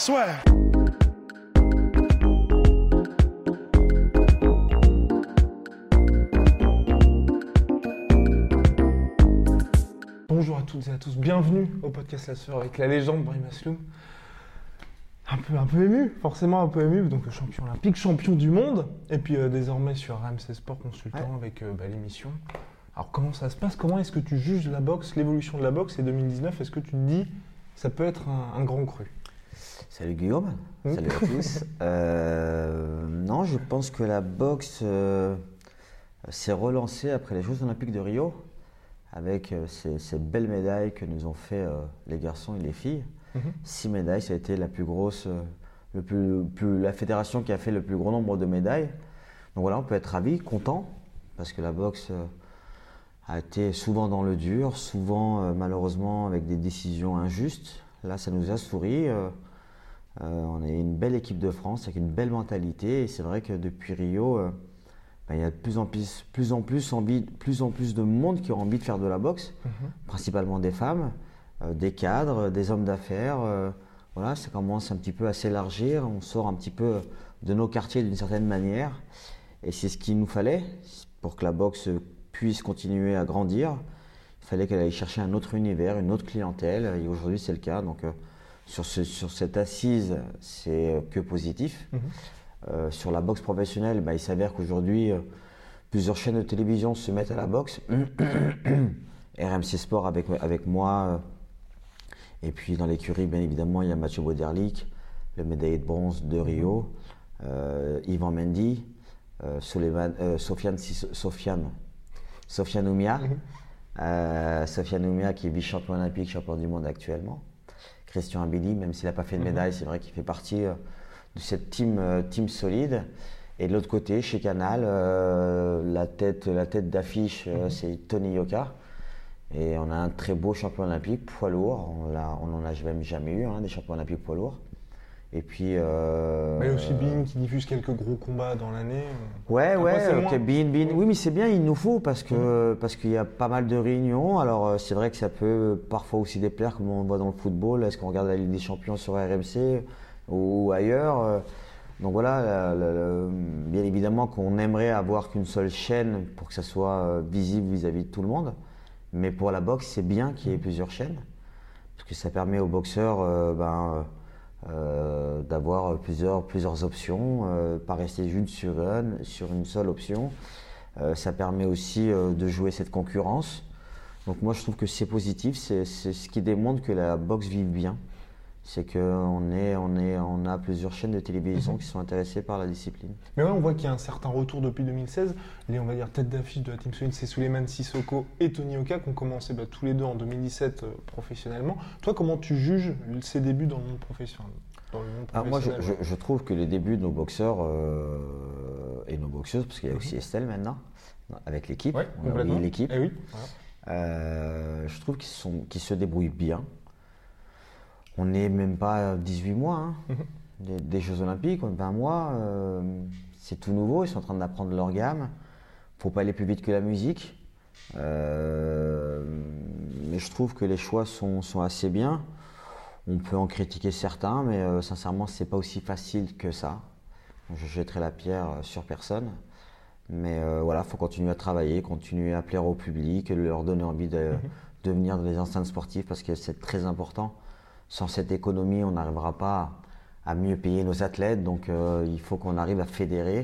Swear. Bonjour à toutes et à tous, bienvenue au podcast La Sœur avec la légende Brahim Asloum. Un peu, un peu ému, forcément un peu ému, donc champion olympique, champion du monde, et puis euh, désormais sur RMC Sport Consultant avec euh, bah, l'émission. Alors comment ça se passe? Comment est-ce que tu juges la boxe, l'évolution de la boxe et 2019 Est-ce que tu te dis ça peut être un, un grand cru? Salut Guillaume, salut à tous. Euh, non, je pense que la boxe euh, s'est relancée après les Jeux Olympiques de Rio, avec euh, ces, ces belles médailles que nous ont fait les garçons et les filles. Mhm. Six médailles, ça a été la plus grosse, le plus, plus- la fédération qui a fait le plus grand nombre de médailles. Donc voilà, on peut être ravi, content, parce que la boxe a été souvent dans le dur, souvent malheureusement avec des décisions injustes. Là, ça nous a souri. Euh, on est une belle équipe de France avec une belle mentalité et c'est vrai que depuis Rio, euh, ben, il y a de plus en plus, plus en plus envie, plus en plus de monde qui ont envie de faire de la boxe, principalement des femmes, euh, des cadres, des hommes d'affaires. voilà, ça commence un petit peu à s'élargir. On sort un petit peu de nos quartiers d'une certaine manière et c'est ce qu'il nous fallait pour que la boxe puisse continuer à grandir. Il fallait qu'elle aille chercher un autre univers, une autre clientèle et aujourd'hui c'est le cas. Donc sur, ce- sur cette assise, c'est euh, que positif. Euh, sur la boxe professionnelle, bah, il s'avère qu'aujourd'hui, euh, plusieurs chaînes de télévision se mettent à la boxe. RMC Sport avec, avec moi. euh, et puis dans l'écurie, bien évidemment, il y a Mathieu Bauderlic, le médaillé de bronze de Rio, Yvan Mendy, Sofiane, Sofiane, Sofiane Oumia, euh, Sofiane Oumia qui est vice-champion olympique, champion du monde actuellement. Christian Abili, même s'il n'a pas fait de médaille, c'est vrai qu'il fait partie euh, de cette team, euh, team solide. Et de l'autre côté, chez Canal, euh, la tête, la tête d'affiche, euh, c'est Tony Yoka. Et on a un très beau champion olympique, poids lourd. On n'en a même jamais eu, hein, des champions olympiques poids lourds. Et puis. euh, Mais aussi Bean qui diffuse quelques gros combats dans l'année. Ouais, Après, ouais, c'est ok, bin, bin. Oui, mais c'est bien, il nous faut parce que parce qu'il y a pas mal de réunions. Alors euh, c'est vrai que ça peut parfois aussi déplaire, comme on voit dans le football. Est-ce qu'on regarde la Ligue des Champions sur RMC ou ailleurs euh, Donc voilà, la- la- la- bien évidemment qu'on aimerait avoir qu'une seule chaîne pour que ça soit euh, visible vis-à-vis de tout le monde. Mais pour la boxe, c'est bien qu'il y ait plusieurs chaînes parce que ça permet aux boxeurs euh, ben, euh, d'avoir plusieurs, plusieurs options, euh, pas rester juste sur une, sur une seule option. Euh, ça permet aussi euh, de jouer cette concurrence. Donc moi je trouve que c'est positif, c'est c'est ce qui démontre que la boxe vit bien. C'est qu'on est, on est, on a plusieurs chaînes de télévision qui sont intéressées par la discipline. Mais ouais, on voit qu'il y a un certain retour depuis 2016. Les, on va dire, têtes d'affiche de la Team Solid, c'est Suleiman Sissoko et Tony Oka qui ont commencé bah, tous les deux en 2017 euh, professionnellement. Toi, comment tu juges ces débuts dans le monde professionnel dans le monde Alors moi, je, professionnel je- je trouve que les débuts de nos boxeurs euh, et nos boxeuses, parce qu'il y a aussi Estelle maintenant, avec l'équipe, Ouais, on a complètement. oublié l'équipe, Eh oui, voilà. euh, je trouve qu'ils se débrouillent bien. On n'est même pas à 18 mois hein, des, des Jeux Olympiques, on est 20 mois, euh, c'est tout nouveau, ils sont en train d'apprendre leur gamme. faut pas aller plus vite que la musique. Euh, mais je trouve que les choix sont, sont assez bien. On peut en critiquer certains, mais euh, sincèrement, c'est pas aussi facile que ça. Je jetterai la pierre euh, sur personne. Mais euh, voilà, faut continuer à travailler, continuer à plaire au public, leur donner envie de, de venir dans les enceintes sportives parce que c'est très important. Sans cette économie, on n'arrivera pas à mieux payer nos athlètes. Donc euh, il faut qu'on arrive à fédérer.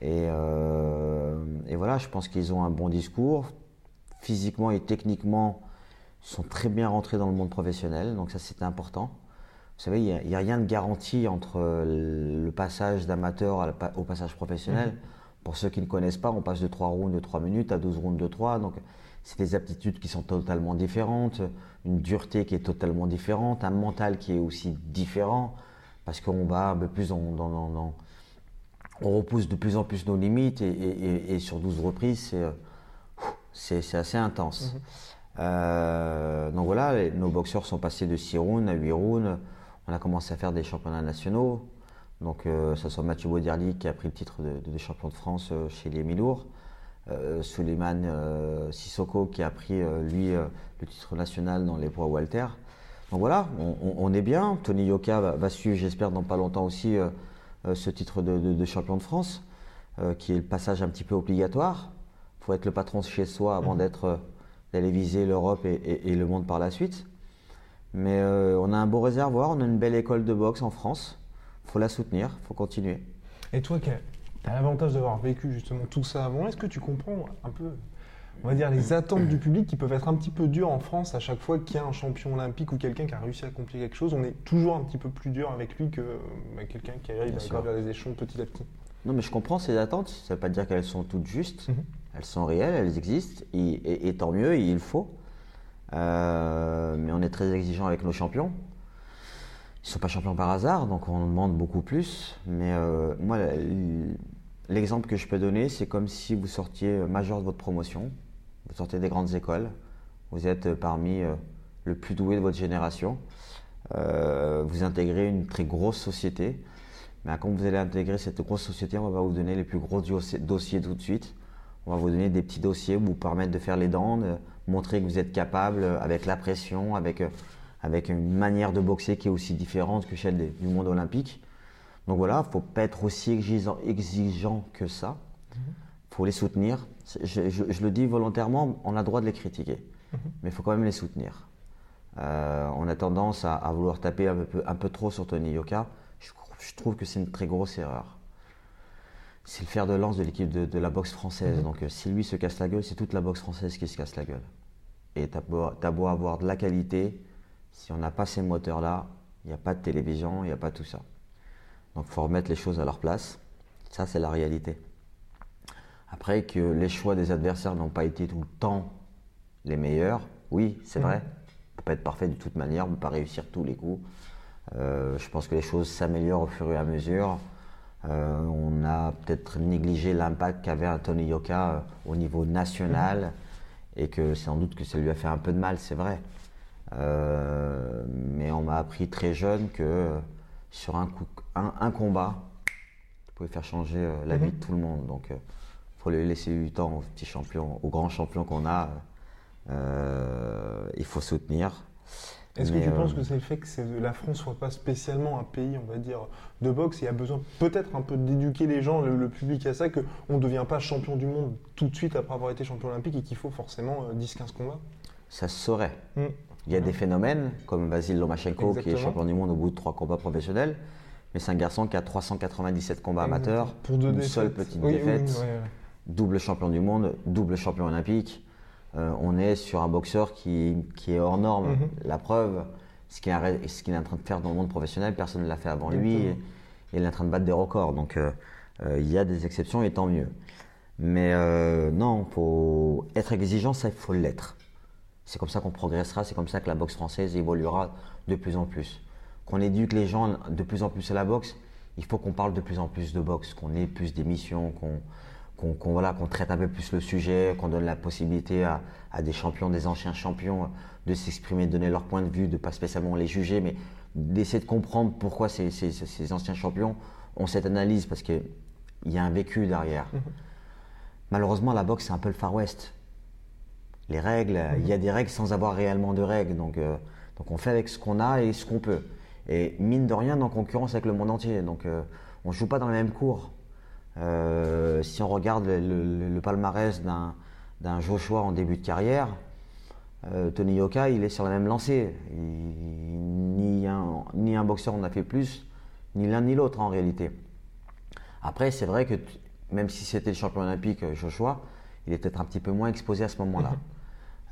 Et, euh, et voilà, je pense qu'ils ont un bon discours. Physiquement et techniquement, ils sont très bien rentrés dans le monde professionnel. Donc ça, c'était important. Vous savez, il n'y a, rien de garanti entre le passage d'amateur au passage professionnel. Pour ceux qui ne connaissent pas, on passe de 3 rounds de 3 minutes à 12 rounds de 3. Donc c'est des aptitudes qui sont totalement différentes, une dureté qui est totalement différente, un mental qui est aussi différent, parce qu'on va un peu plus dans, on repousse de plus en plus nos limites et, sur 12 reprises, c'est assez intense. Mhm. Euh, donc voilà, nos boxeurs sont passés de 6 rounds à 8 rounds. On a commencé à faire des championnats nationaux. Donc, euh, ça soit Mathieu Bauderly qui a pris le titre de, champion de France euh, chez les Milours. Euh, Suleiman Sissoko qui a pris, lui, le titre national dans les poids Walter. Donc voilà, on, est bien. Tony Yoka va, suivre, j'espère, dans pas longtemps aussi, ce titre de, champion de France, qui est le passage un petit peu obligatoire. Il faut être le patron chez soi avant mmh. d'être d'aller viser l'Europe et, le monde par la suite. Mais euh, on a un beau réservoir, on a une belle école de boxe en France. Il faut la soutenir, il faut continuer. Et toi, tu as l'avantage d'avoir vécu justement tout ça avant. Est-ce que tu comprends un peu, on va dire, les attentes du public qui peuvent être un petit peu dures en France à chaque fois qu'il y a un champion olympique ou quelqu'un qui a réussi à accomplir quelque chose? On est toujours un petit peu plus dur avec lui que bah, quelqu'un qui arrive à vers les échelons petit à petit. Non, mais je comprends ces attentes. Ça ne veut pas dire qu'elles sont toutes justes. Mhm. Elles sont réelles, elles existent, et, tant mieux, il faut. Euh, mais on est très exigeant avec nos champions. Ils ne sont pas champions par hasard, donc on demande beaucoup plus. Mais euh, moi, l'exemple que je peux donner, c'est comme si vous sortiez majeur de votre promotion, vous sortez des grandes écoles, vous êtes parmi euh, le plus doué de votre génération, vous intégrez une très grosse société. Mais quand vous allez intégrer cette grosse société, on va vous donner les plus gros dossiers tout de suite. On va vous donner des petits dossiers vous permettre de faire les dents, de montrer que vous êtes capable avec la pression, avec, euh, avec une manière de boxer qui est aussi différente que celle du monde olympique. Donc voilà, il ne faut pas être aussi exigeant, exigeant que ça. Il faut les soutenir. Je, le dis volontairement, on a le droit de les critiquer, mais il faut quand même les soutenir. Euh, on a tendance à, vouloir taper un peu, un peu, trop sur Tony Yoka. je trouve que c'est une très grosse erreur c'est le fer de lance de l'équipe de, la boxe française. Mhm. Donc euh, si lui se casse la gueule, c'est toute la boxe française qui se casse la gueule. Et t'as beau, as beau avoir de la qualité, si on n'a pas ces moteurs-là, il n'y a pas de télévision, il n'y a pas tout ça. Donc il faut remettre les choses à leur place. Ça, c'est la réalité. Après que les choix des adversaires n'ont pas été tout le temps les meilleurs, oui, c'est mhm. vrai. On ne peut pas être parfait de toute manière, on ne peut pas réussir tous les coups. Euh, je pense que les choses s'améliorent au fur et à mesure. Euh, on a peut-être négligé l'impact qu'avait Anthony Yoka euh, au niveau national et que sans doute que ça lui a fait un peu de mal, c'est vrai. Euh, mais on m'a appris très jeune que sur un, coup, un, combat, tu pouvais faire changer la vie de tout le monde. Donc, il faut lui laisser du temps aux petits champions, aux grands champions qu'on a. il faut soutenir. Est-ce que tu penses euh, que c'est le fait que la France soit pas spécialement un pays, on va dire, de boxe? Et a besoin peut-être un peu d'éduquer les gens, le, public à ça, qu'on ne devient pas champion du monde tout de suite après avoir été champion olympique et qu'il faut forcément 10-15 euh, combats? Ça se saurait. Hmm. Il y a des phénomènes comme Vasil Lomachenko qui est champion du monde au bout de trois combats professionnels, mais c'est un garçon qui a 397 combats amateurs, Pour deux une seule petite défaite, double champion du monde, double champion olympique. Euh, on est sur un boxeur qui, est hors norme. Mhm. La preuve, ce qu'il est, en train de faire dans le monde professionnel, personne ne l'a fait avant lui et, il est en train de battre des records. Donc euh, euh, il y a des exceptions et tant mieux. Mais non, faut être exigeant, ça il faut l'être. C'est comme ça qu'on progressera, c'est comme ça que la boxe française évoluera de plus en plus. Qu'on éduque les gens de plus en plus à la boxe, il faut qu'on parle de plus en plus de boxe, qu'on ait plus d'émissions, qu'on qu'on voilà, qu'on traite un peu plus le sujet, qu'on donne la possibilité à, des champions, des anciens champions de s'exprimer, de donner leur point de vue, de pas spécialement les juger, mais d'essayer de comprendre pourquoi ces, ces, anciens champions ont cette analyse, parce qu'il y a un vécu derrière. Mhm. Malheureusement, la boxe, c'est un peu le Far West. Les règles, il y a des règles sans avoir réellement de règles, donc, euh, donc on fait avec ce qu'on a et ce qu'on peut. Et mine de rien, en concurrence avec le monde entier, donc euh, on ne joue pas dans la même cours. Euh, si on regarde le, palmarès d'un Joshua en début de carrière, euh, Tony Yoka, il est sur la même lancée. ni, un, ni un boxeur en a fait plus, ni l'un ni l'autre en réalité. Après, c'est vrai que même si c'était le champion olympique euh, Joshua, il est peut-être un petit peu moins exposé à ce moment-là.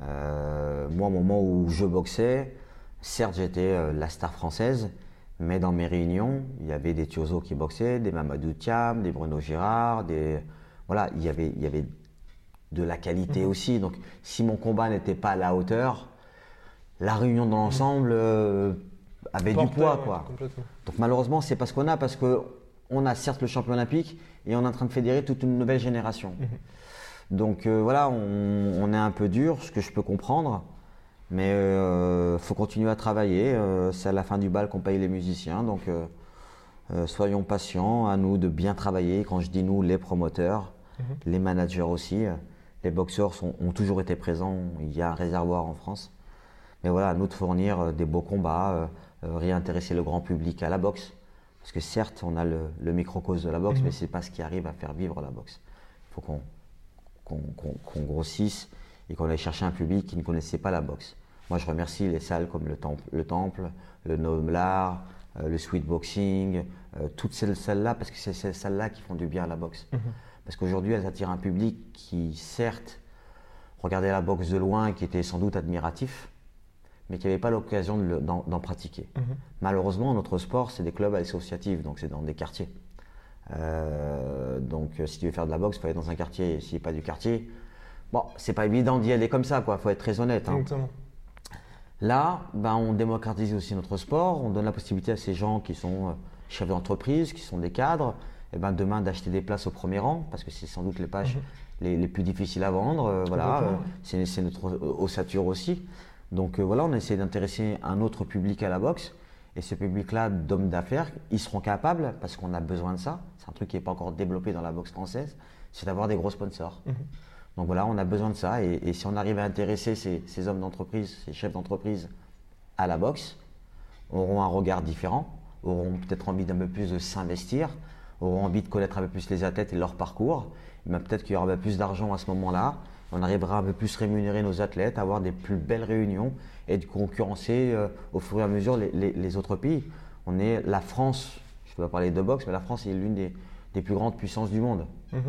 moi, au moment où je boxais, certes, j'étais la star française, mais dans mes réunions, il y avait des Tiozo qui boxaient, des Mamadou Thiam, des Bruno Girard, des... Voilà, il y avait, il y avait de la qualité Mhm. aussi. Donc, si mon combat n'était pas à la hauteur, la réunion dans l'ensemble euh, avait du poids, ouais, quoi. Donc malheureusement, c'est parce qu'on a, parce que on a certes le champion olympique et on est en train de fédérer toute une nouvelle génération. Donc euh, voilà, on, on est un peu dur, ce que je peux comprendre, mais euh, faut continuer à travailler. Euh, c'est à la fin du bal qu'on paye les musiciens, donc soyons patients. À nous de bien travailler. Quand je dis nous, les promoteurs, les managers aussi, les boxeurs sont- ont toujours été présents. Il y a un réservoir en France. Mais voilà, à nous de fournir des beaux combats, réintéresser le grand public à la boxe. Parce que certes, on a le, le microcosme de la boxe, mais c'est pas ce qui arrive à faire vivre la boxe. Il faut qu'on qu'on grossisse et qu'on aille chercher un public qui ne connaissait pas la boxe. Moi, je remercie les salles comme le Temple, le, temple, le Noblard, euh, le Sweet Boxing, euh, toutes ces salles-là, parce que c'est ces salles-là qui font du bien à la boxe. Parce qu'aujourd'hui, elles attirent un public qui, certes, regardait la boxe de loin et qui était sans doute admiratif, mais qui n'avait pas l'occasion d'en d'en pratiquer. Malheureusement, notre sport, c'est des clubs associatifs, donc c'est dans des quartiers. Euh, donc, euh, si tu veux faire de la boxe, il faut aller dans un quartier. S'il n'est pas du quartier, bon, c'est pas évident d'y aller comme ça, quoi. faut être très honnête. hein. Exactement. Là, ben, on démocratise aussi notre sport, on donne la possibilité à ces gens qui sont euh, chefs d'entreprise, qui sont des cadres, et ben, demain d'acheter des places au premier rang, parce que c'est sans doute les pages les, les plus difficiles à vendre. euh, voilà, Mhm. Euh, c'est notre ossature aussi. Donc euh, voilà, on essaie d'intéresser un autre public à la boxe. Et ce public-là d'hommes d'affaires, ils seront capables, parce qu'on a besoin de ça, c'est un truc qui n'est pas encore développé dans la boxe française, c'est d'avoir des gros sponsors. Mhm. Donc voilà, on a besoin de ça. Et, et si on arrive à intéresser ces, ces hommes d'entreprise, ces chefs d'entreprise à la boxe, auront un regard différent, auront peut-être envie d'un peu plus de s'investir, auront envie de connaître un peu plus les athlètes et leur parcours. Peut-être qu'il y aura un peu plus d'argent à ce moment-là. On arrivera un peu plus rémunérer nos athlètes, avoir des plus belles réunions et de concurrencer euh, au fur et à mesure les, les- les autres pays. On est la France, je ne peux pas parler de boxe, mais la France est l'une des, des plus grandes puissances du monde. Mhm.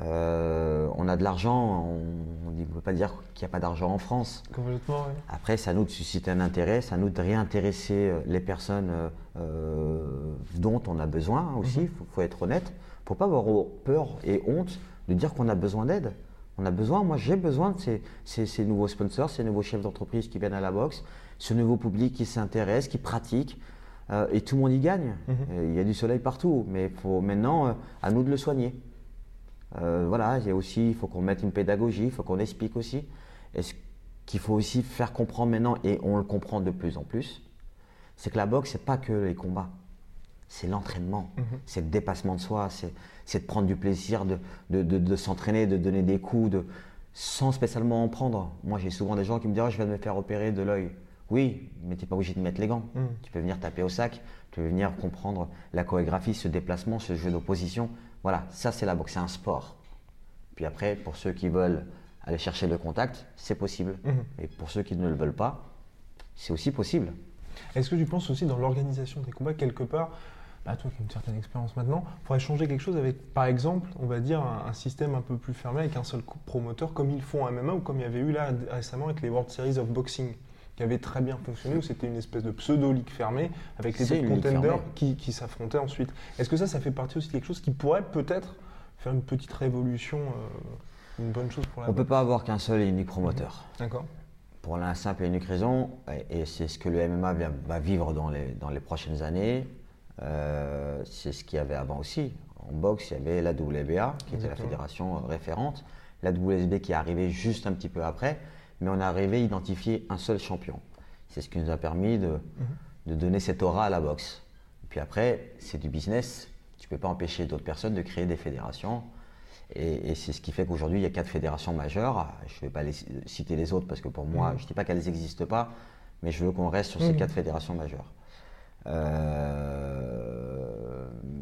Euh, on a de l'argent, on ne peut pas dire qu'il n'y a pas d'argent en France. Complètement, ouais. Après, c'est à nous de susciter un intérêt, c'est à nous de réintéresser euh, les personnes euh, dont on a besoin aussi, il faut, faut être honnête. Il ne pas avoir peur et honte de dire qu'on a besoin d'aide. On a besoin, moi j'ai besoin de ces, ces- ces nouveaux sponsors, ces nouveaux chefs d'entreprise qui viennent à la boxe, ce nouveau public qui s'intéresse, qui pratique, euh, et tout le monde y gagne. Euh, Il y a du soleil partout, mais il faut maintenant euh, à nous de le soigner. Euh, voilà, il y a aussi, il faut qu'on mette une pédagogie, il faut qu'on explique aussi. Et ce qu'il faut aussi faire comprendre maintenant, et on le comprend de plus en plus, c'est que la boxe, c'est pas que les combats. C'est l'entraînement, c'est le dépassement de soi, c'est, de prendre du plaisir, de, de, de- de s'entraîner, de donner des coups, de, sans spécialement en prendre. Moi, j'ai souvent des gens qui me disent Ah, Je de me faire opérer de l'œil. Oui, mais tu n'es pas obligé de mettre les gants. Tu peux venir taper au sac, tu peux venir comprendre la chorégraphie, ce déplacement, ce jeu d'opposition. Voilà, ça, c'est la boxe, c'est un sport. Puis après, pour ceux qui veulent aller chercher le contact, c'est possible. Et pour ceux qui ne le veulent pas, c'est aussi possible. Est-ce que tu penses aussi dans l'organisation des combats, quelque part, bah, toi qui as une certaine expérience maintenant, il faudrait changer quelque chose avec, par exemple, on va dire, un, un système un peu plus fermé avec un seul promoteur, comme ils font en MMA ou comme il y avait eu là récemment avec les World Series of Boxing, qui avait très bien fonctionné, où c'était une espèce de pseudo-ligue fermée avec les autres contenders qui, qui s'affrontaient ensuite. Est-ce que ça, ça fait partie aussi de quelque chose qui pourrait peut-être faire une petite révolution, euh, une bonne chose pour la On ne peut pas avoir qu'un seul et unique promoteur. D'accord Pour la simple et unique raison, et et c'est ce que le MMA va- va vivre dans les, dans les prochaines années, euh, c'est ce qu'il y avait avant aussi. En boxe, il y avait la WBA, qui était la fédération euh, référente, la WSB qui est arrivée juste un petit peu après, mais on est arrivé à identifier un seul champion. C'est ce qui nous a permis de, de donner cette aura à la boxe. Puis après, c'est du business. Tu ne peux pas empêcher d'autres personnes de créer des fédérations. Et, et c'est ce qui fait qu'aujourd'hui, il y a quatre fédérations majeures. Je ne vais pas les citer les autres parce que pour moi, je ne dis pas qu'elles n'existent pas, mais je veux qu'on reste sur ces Mhm. quatre fédérations majeures.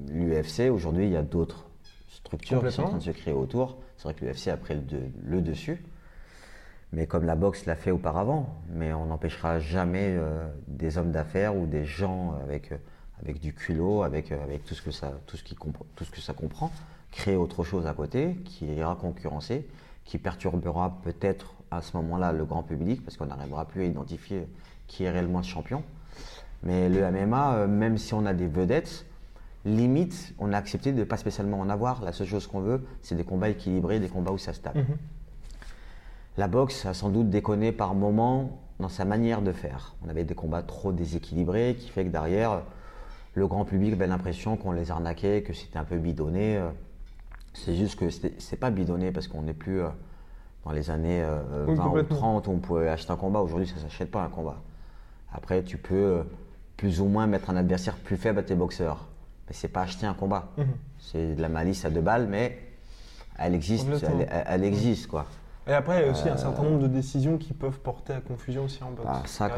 L'UFC, aujourd'hui, il y a d'autres structures qui sont en train de se créer autour. C'est vrai que l'UFC a pris le, de- le dessus. Mais comme la boxe l'a fait auparavant, mais on n'empêchera jamais euh, des hommes d'affaires ou des gens avec, euh, avec du culot, avec, euh, avec tout, ce que ça, tout, ce qui tout ce que ça comprend, créer autre chose à côté qui ira concurrencer, qui perturbera peut-être à ce moment-là le grand public parce qu'on n'arrivera plus à identifier qui est réellement le champion. Mais le MMA, euh, même si on a des vedettes, limite, on a accepté de ne pas spécialement en avoir. La seule chose qu'on veut, c'est des combats équilibrés, des combats où ça se tape. La boxe a sans doute déconné par moments dans sa manière de faire. On avait des combats trop déséquilibrés qui fait que derrière, le grand public avait l'impression qu'on les arnaquait, que c'était un peu bidonné. C'est juste que c'est pas bidonné parce qu'on n'est plus euh, dans les années 20 ou 30 où on pouvait acheter un combat. Aujourd'hui, ça ne s'achète pas un combat. Après, tu peux euh, plus ou moins mettre un adversaire plus faible à tes boxeurs. Mais c'est pas acheter un combat. Mhm. C'est de la malice à deux balles, mais elle existe, elle, existe quoi. Et après, il y a aussi un certain nombre de décisions qui peuvent porter à confusion aussi en boxe. Bah, ça,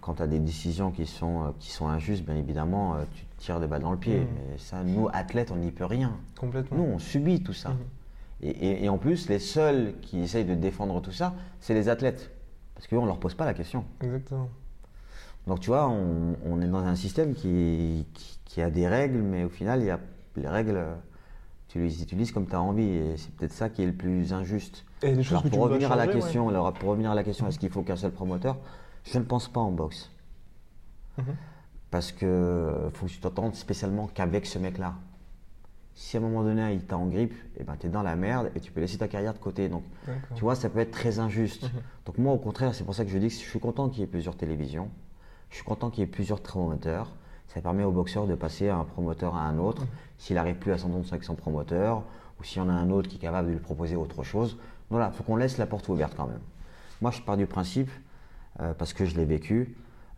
quand tu as, des décisions qui sont, euh, qui sont injustes, bien évidemment, euh, tu tires des balles dans le pied. Mhm. Mais ça, nous, athlètes, on n'y peut rien. Complètement. Nous, on subit tout ça. Mhm. Et, et, en plus, les seuls qui essayent de défendre tout ça, c'est les athlètes. Parce qu'on ne leur pose pas la question. Exactement. Donc, tu vois, on, on est dans un système qui, qui, qui, a des règles, mais au final, il y a les règles tu les utilises comme tu as envie. Et c'est peut-être ça qui est le plus injuste. Et alors, pour, revenir à la question, alors, pour revenir à la question, est-ce qu'il faut qu'un seul promoteur? Je ne pense pas en boxe. Mhm. Parce que faut que tu t'entendes spécialement qu'avec ce mec-là. Si à un moment donné il t'a en grippe, et eh ben, tu es dans la merde et tu peux laisser ta carrière de côté. Donc, tu vois, ça peut être très injuste. Mhm. Donc, moi, au contraire, c'est pour ça que je dis que je suis content qu'il y ait plusieurs télévisions. Je suis content qu'il y ait plusieurs promoteurs. Ça permet au boxeur de passer à un promoteur à un autre. S'il n'arrive plus à s'entendre avec son promoteur, ou s'il y en a un autre qui est capable de lui proposer autre chose. Voilà, il faut qu'on laisse la porte ouverte quand même. Moi, je pars du principe, euh, parce que je l'ai vécu,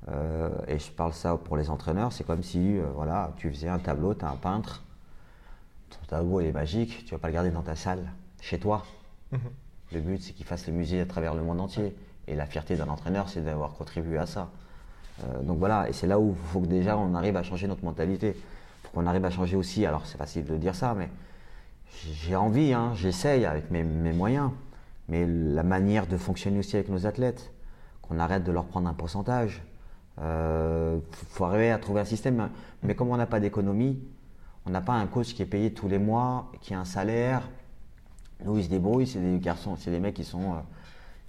euh, et je parle ça pour les entraîneurs, c'est comme si euh, voilà, tu faisais un tableau, tu as un peintre, ton tableau est magique, tu ne vas pas le garder dans ta salle, chez toi. Mhm. Le but, c'est qu'il fasse le musée à travers le monde entier. Et la fierté d'un entraîneur, c'est d'avoir contribué à ça. Euh, donc voilà, et c'est là où il faut que déjà on arrive à changer notre mentalité. Faut qu'on arrive à changer aussi, alors c'est facile de dire ça, mais j'ai envie, hein, j'essaye avec mes, moyens, mais la manière de fonctionner aussi avec nos athlètes, qu'on arrête de leur prendre un pourcentage. Il euh, faut arriver à trouver un système, mais comme on n'a pas d'économie, on n'a pas un coach qui est payé tous les mois, qui a un salaire. Nous, ils se débrouillent, c'est des garçons, c'est des mecs qui sont euh,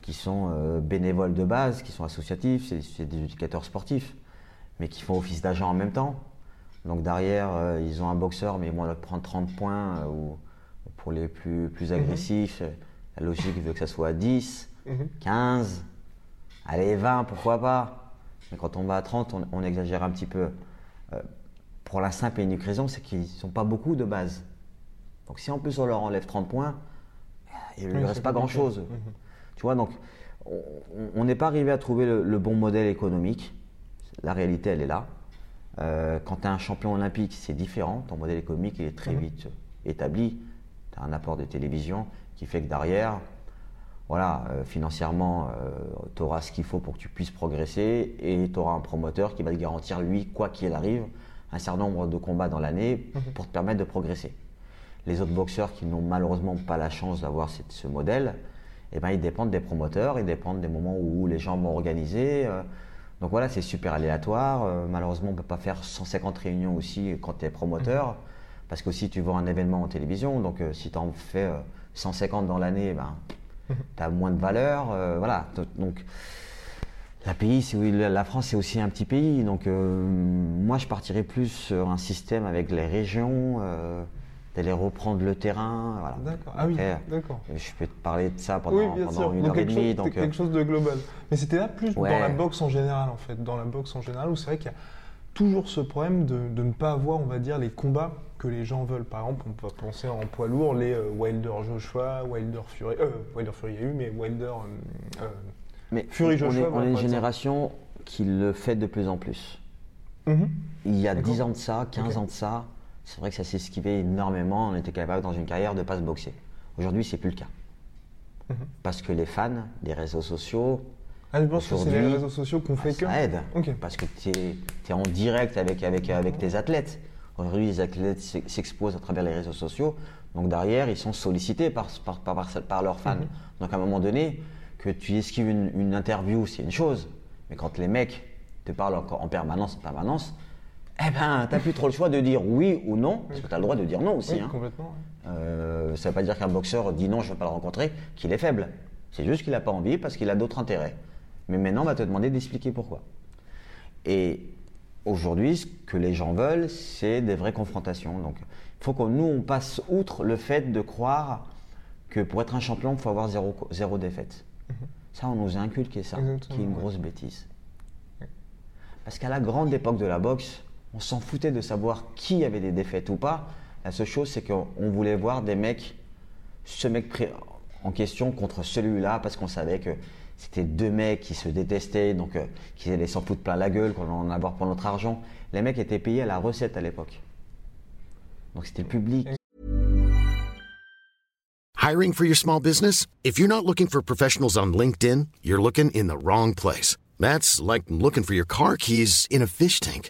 qui sont euh, bénévoles de base, qui sont associatifs, c'est des éducateurs sportifs, mais qui font office d'agent en même temps. Donc derrière, euh, ils ont un boxeur, mais ils vont prendre 30 points, euh, ou pour les plus, plus mhm. agressifs, la logique veut que ça soit 10, 15, mhm. allez 20, pourquoi pas. Mais quand on va à 30, on, exagère un petit peu. pour la simple et unique raison, c'est qu'ils ne sont pas beaucoup de base. Donc si en plus on leur enlève 30 points, il ne lui reste pas grand-chose. Mhm. Tu vois, donc on n'est pas arrivé à trouver le, bon modèle économique. La réalité, elle est là. Euh, quand tu es un champion olympique, c'est différent. Ton modèle économique, il est très mhm. vite établi. Tu as un apport de télévision qui fait que derrière, voilà, euh, financièrement, euh, tu auras ce qu'il faut pour que tu puisses progresser et tu auras un promoteur qui va te garantir, lui, quoi qu'il arrive, un certain nombre de combats dans l'année mhm. pour te permettre de progresser. Les autres boxeurs qui n'ont malheureusement pas la chance d'avoir ce modèle, eh ben, ils dépendent des promoteurs, ils dépendent des moments où les gens vont organiser. Euh. donc voilà, c'est super aléatoire. Euh, malheureusement, on ne peut pas faire 150 réunions aussi quand tu es promoteur, mhm. parce que si tu vois un événement en télévision, donc euh, si tu en fais 150 dans l'année, ben, mhm. tu as moins de valeur. voilà, donc la, pays, la France, c'est aussi un petit pays. Donc moi, je partirais plus sur un système avec les régions d'aller reprendre le terrain. Voilà. D'accord. Ah oui, d'accord. Je peux te parler de ça pendant, une heure et demie. donc, quelque chose de global. Mais c'était là plus dans la boxe en général, en fait. Dans la boxe en général, où c'est vrai qu'il y a toujours ce problème de, de, ne pas avoir, on va dire, les combats que les gens veulent. Par exemple, on peut penser en poids lourd, les euh, Wilder Joshua, Wilder Fury. Euh, Wilder Fury, il y a eu, mais Wilder. Euh, euh mais Fury Joshua. On est, une génération qui le fait de plus en plus. Mhm. Il y a 10 ans de ça, 15 ans de ça, c'est vrai que ça esquivé énormément. On était capable dans une carrière de ne pas se boxer. Aujourd'hui, c'est plus le cas. Mhm. Parce que les fans des réseaux sociaux. Ah, je pense que c'est les réseaux sociaux qu'on fait ah, que. Ça aide. Parce que tu es, en direct avec, avec, avec tes athlètes. Aujourd'hui, les athlètes s'exposent à travers les réseaux sociaux. Donc derrière, ils sont sollicités par, par, par, leurs fans. Mhm. Donc à un moment donné, que tu esquives une, une interview, c'est une chose. Mais quand les mecs te parlent encore en permanence, en permanence, eh ben, t'as plus trop le choix de dire oui ou non, parce que tu as le droit de dire non aussi. hein. complètement. Euh, ça ne veut pas dire qu'un boxeur dit non, je ne veux pas le rencontrer, qu'il est faible. C'est juste qu'il n'a pas envie parce qu'il a d'autres intérêts. Mais maintenant, on va te demander d'expliquer pourquoi. Et aujourd'hui, ce que les gens veulent, c'est des vraies confrontations. Donc, il faut que nous, on passe outre le fait de croire que pour être un champion, il faut avoir zéro, zéro défaite. Ça, on nous a inculqué ça, qui est une ouais. grosse bêtise. Parce qu'à la grande époque de la boxe, on s'en foutait de savoir qui avait des défaites ou pas. La seule chose, c'est qu'on on voulait voir des mecs, ce mec en question contre celui-là, parce qu'on savait que c'était deux mecs qui se détestaient, donc euh, qui allaient s'en foutre plein la gueule, qu'on allait en avoir pour notre argent. Les mecs étaient payés à la recette à l'époque. Donc c'était le public. Hiring for your small business? If you're not looking for professionals on LinkedIn, you're looking in the wrong place. That's like looking for your car keys in a fish tank.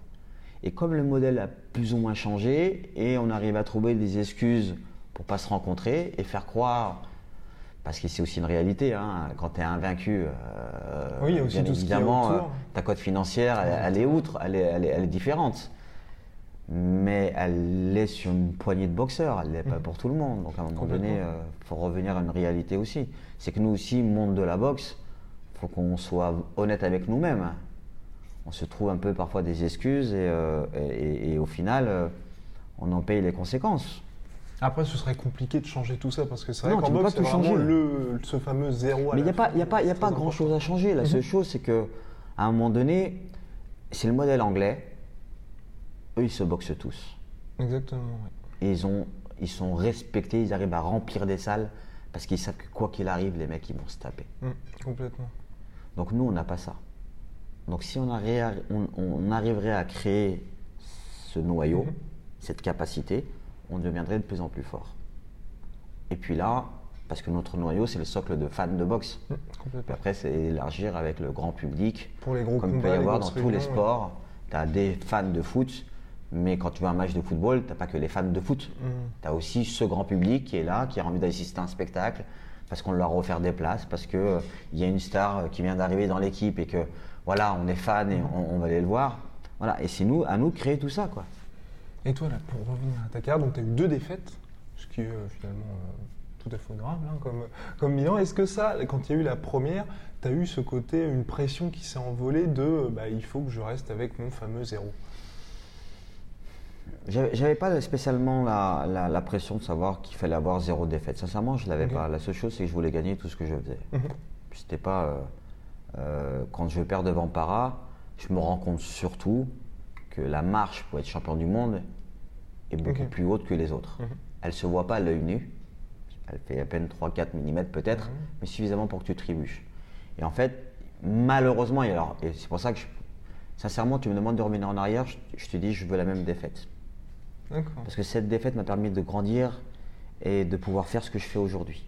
Et comme le modèle a plus ou moins changé, et on arrive à trouver des excuses pour pas se rencontrer et faire croire, parce que c'est aussi une réalité, hein, quand tu es invaincu, euh, Oui, aussi bien tout ce évidemment, euh, ta cote financière, elle, elle est outre, elle est, elle est- elle est différente. Mais elle est sur une poignée de boxeurs, elle n'est pas pour tout le monde. Donc à un moment donné, il faut revenir à une réalité aussi. C'est que nous aussi, monde de la boxe, faut qu'on soit honnête avec nous-mêmes. On se trouve un peu parfois des excuses et, euh, et- et- et au final, euh, on en paye les conséquences. Après, ce serait compliqué de changer tout ça parce que c'est vrai qu'en boxe, pas c'est tout vraiment changer. le, ce fameux zéro à Mais il n'y a pas, fin. y a pas, y a C'est pas grand chose à changer. La seule chose, c'est que à un moment donné, c'est le modèle anglais. Eux, ils se boxent tous. Exactement, oui. Et ils, ont, ils sont respectés, ils arrivent à remplir des salles parce qu'ils savent que quoi qu'il arrive, les mecs, ils vont se taper. Mm, complètement. Donc nous, on n'a pas ça. Donc si on, arri- on- on arriverait à créer ce noyau, cette capacité, on deviendrait de plus en plus fort. Et puis là, parce que notre noyau, c'est le socle de fans de boxe. Complètement. après, c'est élargir avec le grand public. Pour les gros Comme il peut y avoir dans tous les réunions, ouais. sports, tu as des fans de foot, mais quand tu vois un match de football, tu n'as pas que les fans de foot. Mm. Tu as aussi ce grand public qui est là, qui a envie d'assister à un spectacle, parce qu'on leur a offert des places, parce qu'il il y a une star euh, qui vient d'arriver dans l'équipe et que voilà, on est fan et on, on va aller le voir. Voilà, et c'est nous, à nous de créer tout ça. quoi. Et toi, là, pour revenir à ta carrière, donc tu as eu deux défaites, ce qui est euh, finalement euh, tout à fait honorable hein, comme, comme bilan. Est-ce que ça, quand il y a eu la première, tu as eu ce côté, une pression qui s'est envolée de euh, bah, il faut que je reste avec mon fameux zéro? J'avais pas spécialement la, la- la pression de savoir qu'il fallait avoir zéro défaite. Sincèrement, je l'avais pas. La seule chose, c'est que je voulais gagner tout ce que je faisais. Mhm. C'était pas. euh, euh, quand je perds devant Para, je me rends compte surtout que la marche pour être champion du monde est beaucoup Ok. plus haute que les autres. Mhm. Elle se voit pas à l'œil nu. Elle fait à peine 3-4 mm peut-être, Mhm. mais suffisamment pour que tu trébuches. Et en fait, malheureusement, et, alors, et c'est pour ça que, je- sincèrement, tu me demandes de revenir en arrière, je, je te dis, je veux la même défaite. Parce que cette défaite m'a permis de grandir et de pouvoir faire ce que je fais aujourd'hui.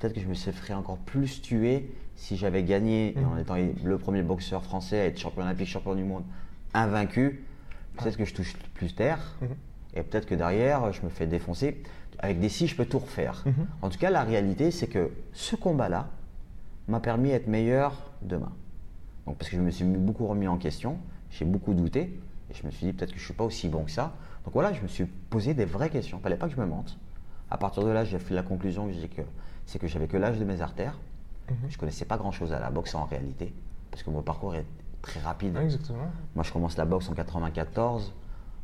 Peut-être que je me serais encore plus tué si j'avais gagné en étant le premier boxeur français à être champion olympique, champion du monde, invaincu. Peut-être que je touche plus terre Mhm. et peut-être que derrière je me fais défoncer. Avec des si, je peux tout refaire. Mhm. En tout cas, la réalité, c'est que ce combat-là m'a permis d'être meilleur demain. Donc, parce que je me suis beaucoup remis en question, j'ai beaucoup douté, et je me suis dit peut-être que je ne suis pas aussi bon que ça. Donc voilà, je me suis posé des vraies questions. Il fallait pas que je me mente. À partir de là, j'ai fait la conclusion que j'ai que c'est que j'avais que l'âge de mes artères. Je connaissais pas grand-chose à la boxe en réalité, parce que mon parcours est très rapide. Ouais, exactement. Moi, je commence la boxe en 94.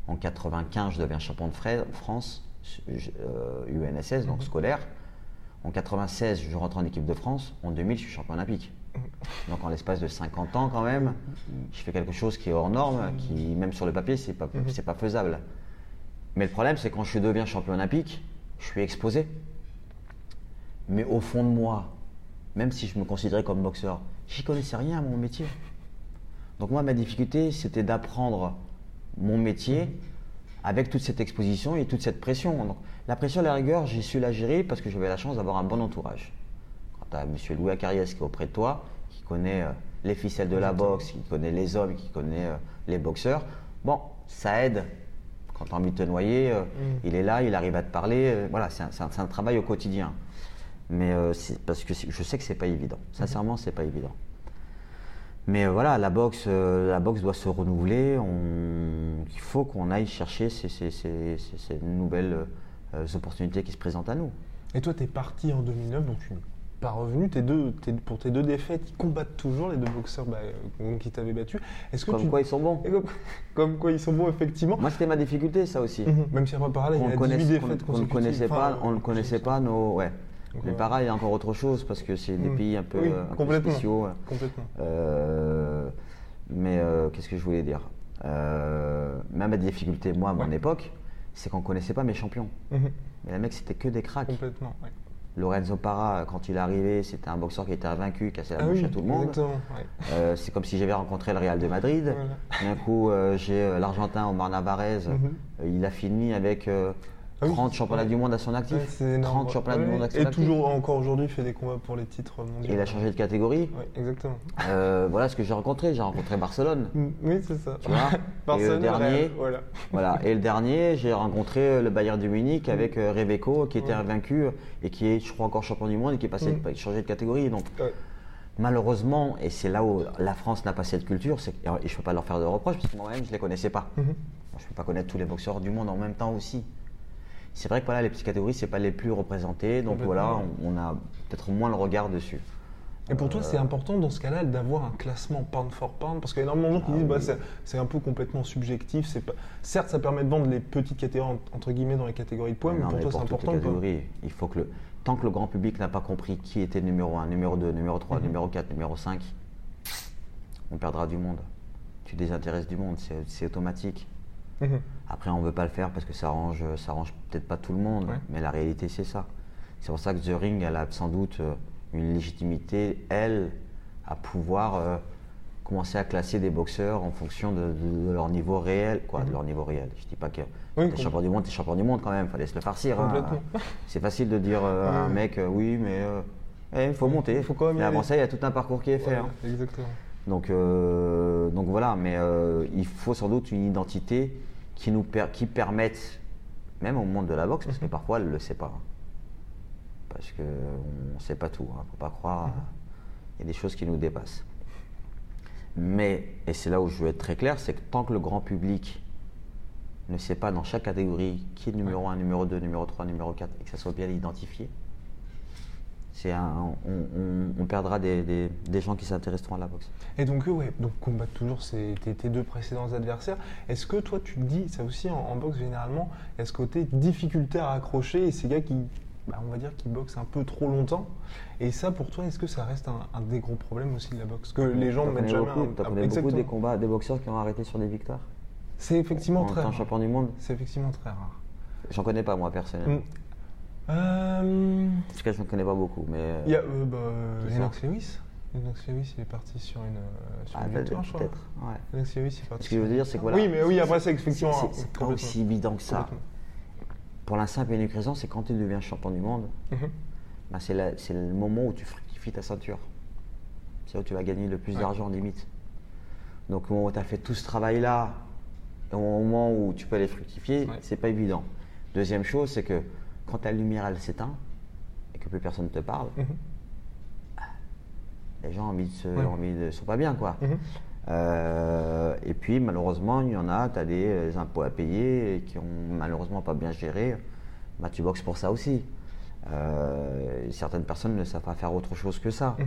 En 95, je deviens champion de Fra- France, je- euh, UNSS, donc scolaire. En 96, je rentre en équipe de France. En 2000, je suis champion olympique. Donc, en l'espace de 50 ans, quand même, je fais quelque chose qui est hors norme, qui, même sur le papier, c'est pas, c'est pas faisable. Mais le problème, c'est quand je deviens champion olympique, je suis exposé. Mais au fond de moi, même si je me considérais comme boxeur, j'y connaissais rien à mon métier. Donc moi, ma difficulté, c'était d'apprendre mon métier avec toute cette exposition et toute cette pression. Donc, la pression, à la rigueur, j'ai su la gérer parce que j'avais la chance d'avoir un bon entourage. Quand tu as M. Louis Acariès qui est auprès de toi, qui connaît euh, les ficelles de la boxe, qui connaît les hommes, qui connaît euh, les boxeurs, bon, ça aide. Quand tu as envie de te noyer, euh, il est là, il arrive à te parler. voilà, c'est un, c'est un- c'est un travail au quotidien. Mais euh, parce que je sais que c'est pas évident. Sincèrement, c'est pas évident. Mais euh, voilà, la boxe, euh, la boxe doit se renouveler. On- il faut qu'on aille chercher ces, ces- ces- ces- ces nouvelles opportunités qui se présentent à nous. Et toi, tu es parti en 2009, donc tu n'es pas revenu. Tes deux, pour tes deux défaites, ils combattent toujours, les deux boxeurs bah, qui t'avaient battu. Est-ce que Comme tu... quoi ils sont bons. Comme, comme quoi ils sont bons, effectivement. Moi, c'était ma difficulté, ça aussi. Mhm. Même si après, pareil, il on y ne a 18 connaissait, défaites on- on ne connaissait Enfin, pas, on ne connaissait pas nos. Ouais. Donc, Mais pareil, il y a encore autre chose parce que c'est des Mm. pays un peu, Oui, un peu complètement. spéciaux. Complètement. Euh, mais euh, qu'est-ce que je voulais dire? Euh, Même ma difficulté, moi, à mon Ouais. époque, c'est qu'on ne connaissait pas mes champions. Mhm. Mais les mecs, c'était que des cracks. Complètement. ouais. Lorenzo Parra, quand il est arrivé, c'était un boxeur qui était invaincu, qui cassait la Ah bouche oui, à tout le monde. exactement. ouais. Euh, c'est comme si j'avais rencontré le Real de Madrid. Voilà. D'un coup, euh, j'ai euh, l'Argentin Omar Navarez. Mhm. Il a fini avec Ah oui. 30 championnats Ouais. du monde à son actif. Ouais, c'est énorme. 30 championnats du monde à son Et actif. toujours encore aujourd'hui, il fait des combats pour les titres mondiaux. Et il a changé de catégorie. Oui, exactement. Euh, voilà ce que j'ai rencontré. J'ai rencontré Barcelone. Mm, Oui, c'est ça. Tu vois Barcelone, Et le dernier, voilà. Voilà. Et le dernier, j'ai rencontré euh, le Bayern de Munich avec euh, Reveco, qui était invaincu et qui est, je crois, encore champion du monde et qui est passé, Mm. changé de catégorie. Donc, malheureusement, et c'est là où la France n'a pas cette culture, c'est et je ne peux pas leur faire de reproches parce que moi-même, je ne les connaissais pas. Mhm. Je ne peux pas connaître tous les boxeurs du monde en même temps aussi. C'est vrai que voilà, les petites catégories, c'est pas les plus représentées, donc voilà, on, on a peut-être moins le regard dessus. Et pour toi, Euh, c'est important dans ce cas-là d'avoir un classement pound for pound Parce qu'il y a énormément de gens qui Ah disent bah, c'est- un peu complètement subjectif. Pas... Certes, ça permet de vendre les petites catégories, en- entre guillemets, dans les catégories de poids, mais Non, pour mais toi, c'est important catégories, il faut que le, tant que le grand public n'a pas compris qui était numéro 1, numéro 2, numéro 3, Mhm. numéro 4, numéro 5, on perdra du monde. Tu désintéresses du monde, c'est automatique. Mhm. Après, on ne veut pas le faire parce que ça arrange, ça arrange peut-être pas tout le monde, Ouais. mais la réalité, c'est ça. C'est pour ça que The Ring, elle a sans doute euh, une légitimité, elle, à pouvoir euh, commencer à classer des boxeurs en fonction de, de- de leur niveau réel. Quoi, de leur niveau réel. Je dis pas que Mhm. Oui, t'es champion du monde, t'es champion du monde quand même, fallait se le farcir. hein. C'est facile de dire euh, à un mec, euh, oui, mais il faut monter. Faut quand même mais avant ça, il y a tout un parcours qui est fait. Ouais, hein. Exactement. Donc, donc voilà, mais il faut sans doute une identité qui nous per- qui permette, même au monde de la boxe, parce que parfois elle ne le sait pas. Parce qu'on ne sait pas tout, il ne faut pas croire. Il y a des choses qui nous dépassent. Mais, et c'est là où je veux être très clair, c'est que tant que le grand public ne sait pas dans chaque catégorie qui est numéro 1, numéro 2, numéro 3, numéro 4, et que ça soit bien identifié, un- on, on- on perdra des, des- des gens qui s'intéresseront à la boxe. Et donc, eux, ouais, donc combattre toujours ces- tes, tes deux précédents adversaires. Est-ce que toi, tu te dis, ça aussi en, en boxe généralement, il y a ce côté difficulté à raccrocher et ces gars qui, bah, on va dire, qui boxent un peu trop longtemps. Et ça, pour toi, est-ce que ça reste un, un des gros problèmes aussi de la boxe? Que les gens T'en mettent jamais beaucoup, un- un- beaucoup des combats, des boxeurs qui ont arrêté sur des victoires. C'est effectivement en très rare. champion du monde. C'est effectivement très rare. J'en connais pas moi personnellement. Mm. Euh, En tout cas, je ne connais pas beaucoup. Mais euh, Il y a euh, bah, Lennox Lewis. Lennox Lewis, il est parti sur une, sur ah, une peut-être. victoire, je crois. ouais. Lennox Lewis, il est parti Ce que je veux dire, c'est que voilà. Oui, mais oui, après, c'est effectivement. c'est- pas aussi évident que ça. Pour la simple et unique raison, c'est quand tu deviens champion du monde, Mhm. bah, c'est le moment où tu fructifies ta ceinture. C'est là où tu vas gagner le plus Ouais. d'argent limite. Donc au moment où tu as fait tout ce travail-là, au moment où tu peux aller fructifier, Ouais. c'est pas évident. Deuxième chose, c'est que quand ta lumière elle s'éteint et que plus personne ne te parle, Mhm. les gens ont envie de se, Ouais. ont envie de- sont pas bien quoi. Mhm. Euh, et puis malheureusement, il y en a, tu as des euh, impôts à payer et qui ont malheureusement pas bien géré. Bah, tu boxes pour ça aussi. Euh, certaines personnes ne savent pas faire autre chose que ça. Mhm.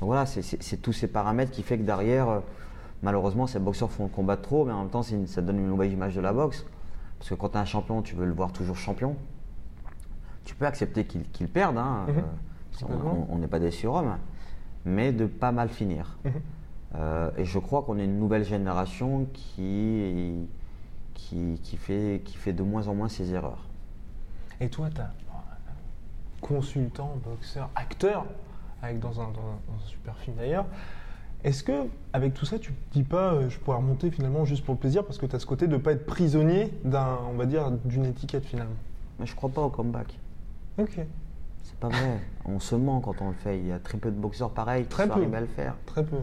Donc voilà, c'est- tous ces paramètres qui fait que derrière, euh, malheureusement, ces boxeurs font le combat trop, mais en même temps, une- ça donne une mauvaise image de la boxe. Parce que quand tu es un champion, tu veux le voir toujours champion. Tu peux accepter qu'il qu'il perde, hein, Mhm. euh, on- n'est pas des surhommes, mais de pas mal finir. Mhm. Euh, et je crois qu'on est une nouvelle génération qui, qui, qui fait, qui fait de moins en moins ces erreurs. Et toi, tu as consultant, boxeur, acteur, avec dans un, dans un- dans un super film d'ailleurs. Est-ce que, avec tout ça, tu te dis pas, euh, je pourrais remonter finalement juste pour le plaisir, parce que tu as ce côté de pas être prisonnier d'un, on va dire, d'une étiquette finalement? Mais je crois pas au comeback. Ok, C'est pas vrai. on se ment quand on le fait. Il y a très peu de boxeurs pareils qui Très sont peu. arrivés à le faire. très peu.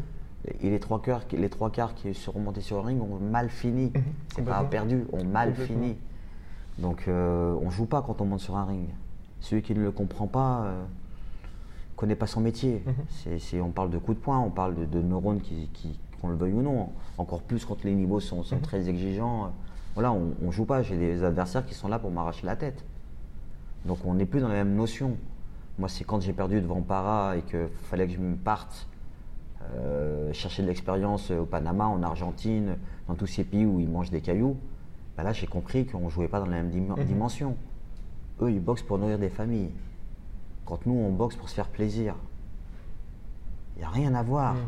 Et les trois quarts, les trois quarts qui sont remontés sur le ring ont mal fini. Mhm, C'est pas perdu, ont mal fini. Donc euh, on joue pas quand on monte sur un ring. Celui qui ne le comprend pas, euh, connaît pas son métier. Mhm. On parle de coups de poing, on parle de, de neurones qui, qui- qu'on le veuille ou non. Encore plus quand les niveaux sont, Mhm. très exigeants. Voilà, on, on joue pas. J'ai des adversaires qui sont là pour m'arracher la tête. Donc on n'est plus dans la même notion. Moi, c'est quand j'ai perdu devant Para et qu'il fallait que je me parte euh, chercher de l'expérience au Panama, en Argentine, dans tous ces pays où ils mangent des cailloux. bah là, j'ai compris qu'on ne jouait pas dans la même dim- Mhm. dimension. Eux, ils boxent pour nourrir des familles. Quand nous, on boxe pour se faire plaisir. Il n'y a rien à voir. Mhm.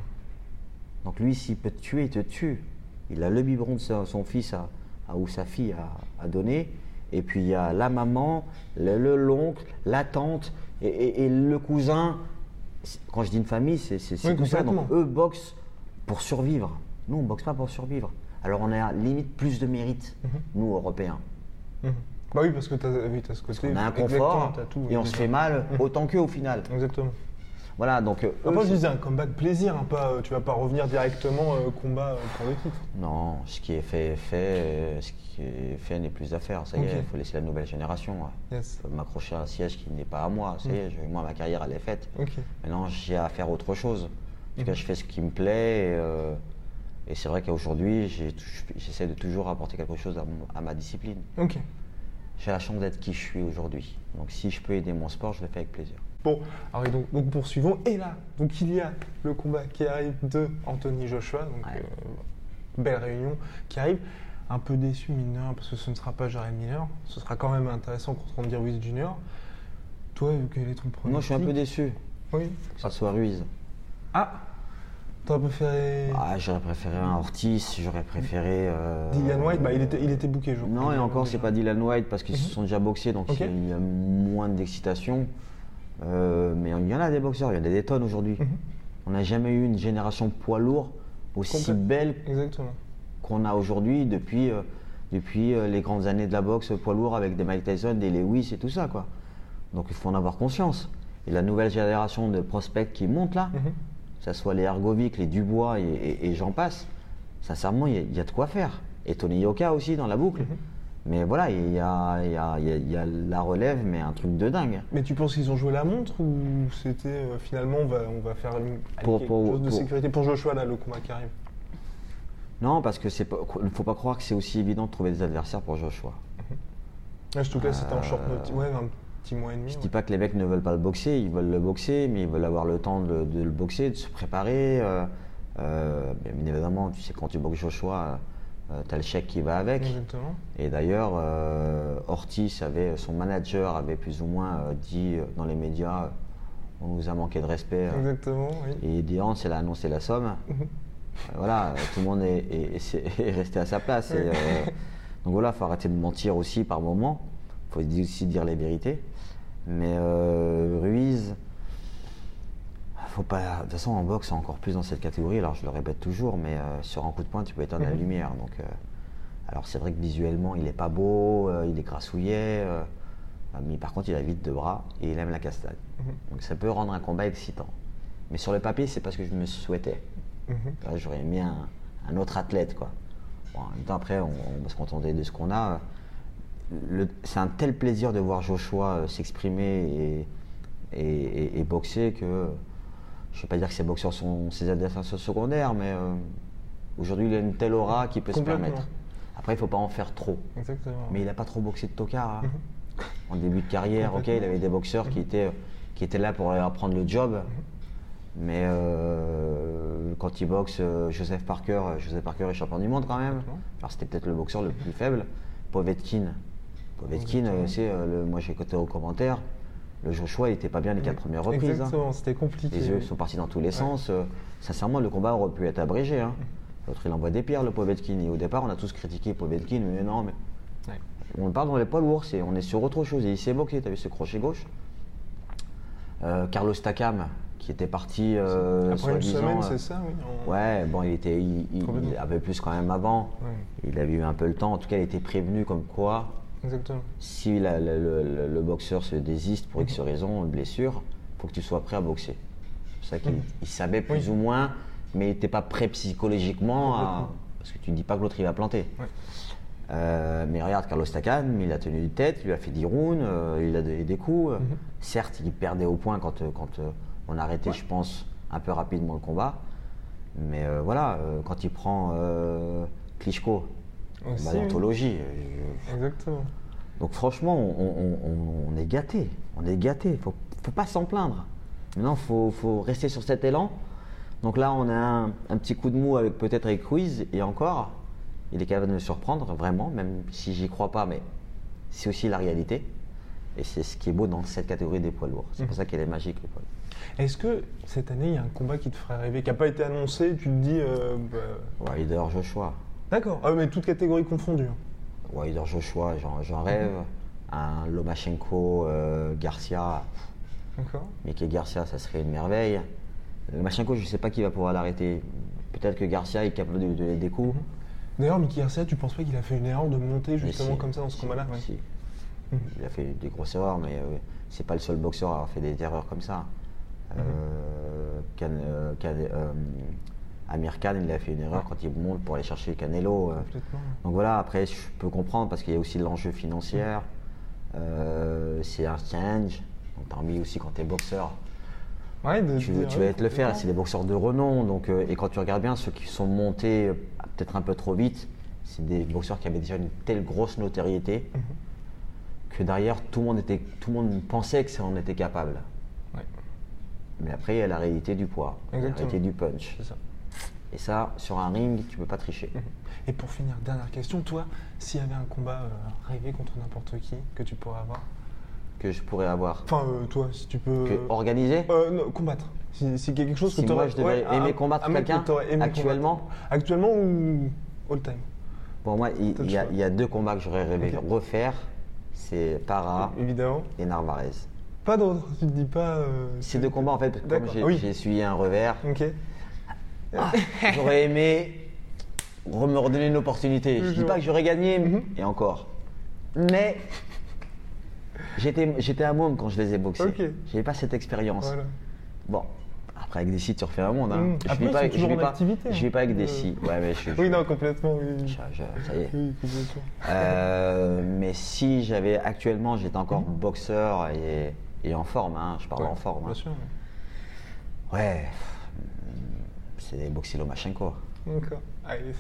Donc lui, s'il peut te tuer, il te tue. Il a le biberon de son fils à, à- ou sa fille à, à donner. Et puis il y a la maman, le le- l'oncle, la tante et, et- et le cousin. Quand je dis une famille, c'est Oui, tout ça. Donc eux boxent pour survivre. Nous, on boxe pas pour survivre. Alors on a limite plus de mérite, Mhm. nous, Européens. Mhm. Bah oui, parce que tu as, oui, t'as ce côté. On a un confort tout, et on se fait mal autant qu'eux au final. Exactement. Voilà, donc eux, Après, je disais un comeback plaisir, hein, pas, euh, tu vas pas revenir directement euh, combat euh, pour le titre. Non, ce qui est fait est fait, euh, ce qui est fait n'est plus à faire. Ça y est, il faut laisser la nouvelle génération. ouais. Yes. faut m'accrocher à un siège qui n'est pas à moi. Ça y est, je- moi, ma carrière, elle est faite. Ok. Maintenant, j'ai à faire autre chose. En tout cas, je fais ce qui me plaît. Et, euh, et c'est vrai qu'aujourd'hui, j'essaie de toujours apporter quelque chose à, mon- à ma discipline. Ok. J'ai la chance d'être qui je suis aujourd'hui. Donc, si je peux aider mon sport, je le fais avec plaisir. Bon, alors donc, donc poursuivons. Et là, donc il y a le combat qui arrive de Anthony Joshua, donc Ouais. euh, belle réunion qui arrive. Un peu déçu, mine de rien, parce que ce ne sera pas Jared Miller. Ce sera quand même intéressant contre Andy Ruiz Jr. Toi, quel est ton premier Moi, je suis un peu déçu Oui. que ça soit Ruiz. Ah T'aurais préféré Ah, j'aurais préféré un Ortiz, j'aurais préféré. euh, Dylan White Bah, il était, il était je crois. Non, et encore, c'est pas Dylan White parce qu'ils se sont déjà boxés, donc Mhm. Il y a moins d'excitation. Euh, mais il y en a des boxeurs, il y en a des tonnes aujourd'hui. Mhm. On n'a jamais eu une génération poids lourd aussi belle qu'on a aujourd'hui depuis, euh, depuis euh, les grandes années de la boxe poids lourd avec des Mike Tyson, des Lewis et tout ça. Quoi. Donc il faut en avoir conscience. Et la nouvelle génération de prospects qui monte là, Mhm. que ce soit les Ergovic, les Dubois et, et- et j'en passe, sincèrement, il y, a- il y a de quoi faire. Et Tony Yoka aussi dans la boucle. Mhm. Mais voilà, il y a, il y a- il y a- il y a la relève, mais un truc de dingue. Mais tu penses qu'ils ont joué la montre ou c'était euh, finalement on va, on va faire une, Pour- quelque pour- chose de pour- sécurité pour Joshua là, le combat qui arrive? Non, parce que c'est ne faut pas croire que c'est aussi évident de trouver des adversaires pour Joshua. Ouais, Surtout que là c'était en short notice, ouais, un petit mois et demi. Je ouais. dis pas que les mecs ne veulent pas le boxer, ils veulent le boxer, mais ils veulent avoir le temps de, de le boxer, de se préparer. euh, euh, bien évidemment, tu sais, quand tu boxes Joshua, tu as le chèque qui va avec. Exactement. Et d'ailleurs, euh, Ortiz, avait, son manager, avait plus ou moins euh, dit euh, dans les médias euh, on nous a manqué de respect. euh, Exactement, oui. et Diane, elle a annoncé la somme. Euh, voilà, euh, tout le monde est, est- est- est resté à sa place. Et, euh, donc voilà, il faut arrêter de mentir aussi par moment. Il faut aussi dire les vérités. Mais euh, Ruiz, faut pas. De toute façon, en boxe, encore plus dans cette catégorie. Alors, je le répète toujours, mais euh, sur un coup de poing, tu peux éteindre la Mhm. lumière. Donc, euh, alors, c'est vrai que visuellement, il est pas beau, euh, il est grassouillet, mais par contre, il a vite de bras et il aime la castagne. Mhm. Donc, ça peut rendre un combat excitant. Mais sur le papier, c'est pas ce que je me souhaitais. Mhm. J'aurais aimé un, un autre athlète, quoi. Bon, en même temps, après, on, on va se contenter de ce qu'on a. C'est un tel plaisir de voir Joshua s'exprimer et, et, et- et boxer que je ne vais pas dire que ses boxeurs sont ses adversaires secondaires, mais euh, aujourd'hui, il a une telle aura qu'il peut se permettre. Après, il ne faut pas en faire trop. Exactement. Mais il n'a pas trop boxé de tocard. hein. Mhm. En début de carrière, ok, il avait des boxeurs qui étaient, qui étaient là pour apprendre le job. Mhm. Mais euh, quand il boxe, euh, Joseph Parker, Joseph Parker est champion du monde quand même. Alors c'était peut-être le boxeur le plus faible. Povetkin. Povetkin, c'est, euh, moi j'ai écouté aux commentaires, le Joshua il était pas bien les quatre premières reprises. hein. C'était compliqué. Les yeux sont partis dans tous les sens. euh, sincèrement, le combat aurait pu être abrégé. hein. L'autre, il envoie des pierres, le Povetkin. Et au départ, on a tous critiqué Povetkin, mais non, mais. Ouais. On parle dans les poids lourds, on est sur autre chose. Et il s'est boxé, tu as vu ce crochet gauche? Euh, Carlos Takam, qui était parti. euh, Après une semaine, euh, c'est ça, oui. Ouais, bon, il, était, il, il- Complètement. il avait plus quand même avant. Ouais, Il avait eu un peu le temps. En tout cas, il était prévenu comme quoi Exactement. si la- la- le, boxeur se désiste pour Mhm. X raison, une blessure, il faut que tu sois prêt à boxer. C'est ça qu'il Mhm. il savait plus Oui. ou moins, mais il n'était pas prêt psychologiquement, à- parce que tu ne dis pas que l'autre il va planter. Ouais. Euh, mais regarde Carlos Takam, il a tenu une tête, il lui a fait 10 rounds, euh, il a donné des coups. Mhm. Certes, il perdait au point quand, euh, quand euh, On a arrêté, je pense, un peu rapidement le combat. Mais voilà, quand il prend Klitschko, Aussi, oui. l'anthologie. euh, Exactement. donc franchement, on, on- on- on est gâté. On est gâté. Faut, faut pas s'en plaindre. Maintenant, faut, faut rester sur cet élan. Donc là, on a un, un petit coup de mou avec peut-être avec Ruiz et encore, il est capable de me surprendre vraiment, même si j'y crois pas, mais c'est aussi la réalité. Et c'est ce qui est beau dans cette catégorie des poids lourds. C'est pour ça qu'elle est magique, les poids lourds. Est-ce que cette année, il y a un combat qui te ferait rêver, qui n'a pas été annoncé, tu te dis. euh, bah, Wilder Joshua. D'accord, ah, mais toutes catégories confondues. hein. Wilder Joshua, j'en j'en rêve. Un Lomachenko euh, Garcia. D'accord. Mickey Garcia, ça serait une merveille. Lomachenko, je ne sais pas qui va pouvoir l'arrêter. Peut-être que Garcia est capable de donner des coups. D'ailleurs, Mickey Garcia, tu penses pas qu'il a fait une erreur de monter justement si, comme ça dans ce si, combat-là? ouais. si. Mhm. Il a fait des grosses erreurs, mais euh, c'est pas le seul boxeur à avoir fait des erreurs comme ça. Mhm. Can- Can- euh, Amir Khan, il a fait une erreur quand il monte pour aller chercher Canelo. euh. Donc voilà, après, je peux comprendre parce qu'il y a aussi l'enjeu financier. Euh, c'est un challenge. Donc, t'as envie aussi, quand tu es boxeur, Ouais, de- tu, de- tu ouais, vas te le faire. C'est des boxeurs de renom. Donc, euh, et quand tu regardes bien, ceux qui sont montés euh, peut-être un peu trop vite, c'est des boxeurs qui avaient déjà une telle grosse notoriété Mhm. que derrière, tout le monde, était, tout le monde pensait que ça en était capable. Ouais. Mais après, il y a la réalité du poids, la réalité du punch. C'est ça. Et ça, sur un ring, tu peux pas tricher. Mhm. Et pour finir, dernière question, toi, s'il y avait un combat euh, rêvé contre n'importe qui que tu pourrais avoir? Que je pourrais avoir. Enfin, euh, toi, si tu peux. Que organisé Euh, non, combattre. Si, si quelque chose Si que tu moi, je devais aimer combattre quelqu'un, actuellement? Actuellement ou all time? Pour moi, il, y, a- vois. il y a deux combats que j'aurais rêvé Ok. refaire. C'est Para Évidemment. et Narvarez. Pas d'autres, tu te dis pas. euh, Ces deux combats, en fait, comme j'ai oui. essuyé un revers, Ok. j'aurais aimé me redonner une opportunité. Je dis pas que j'aurais gagné, Mhm. et encore. Mais j'étais j'étais à môme quand je les ai boxés. J'avais pas cette expérience. Voilà. Bon, après avec des sites, tu refais un monde. Hein. Mhm. Je Après, vis pas, je vis pas, activité, je hein. vis pas avec des Euh, si. Ouais, mais je, Oui, non, complètement. Oui, je- ça y est. Oui. Euh, mais si j'avais actuellement, j'étais encore Mhm. boxeur et, et en forme, hein, je parle Ouais, en forme. Bien hein. sûr. Ouais, c'est boxer Lomachenko. D'accord. Allez.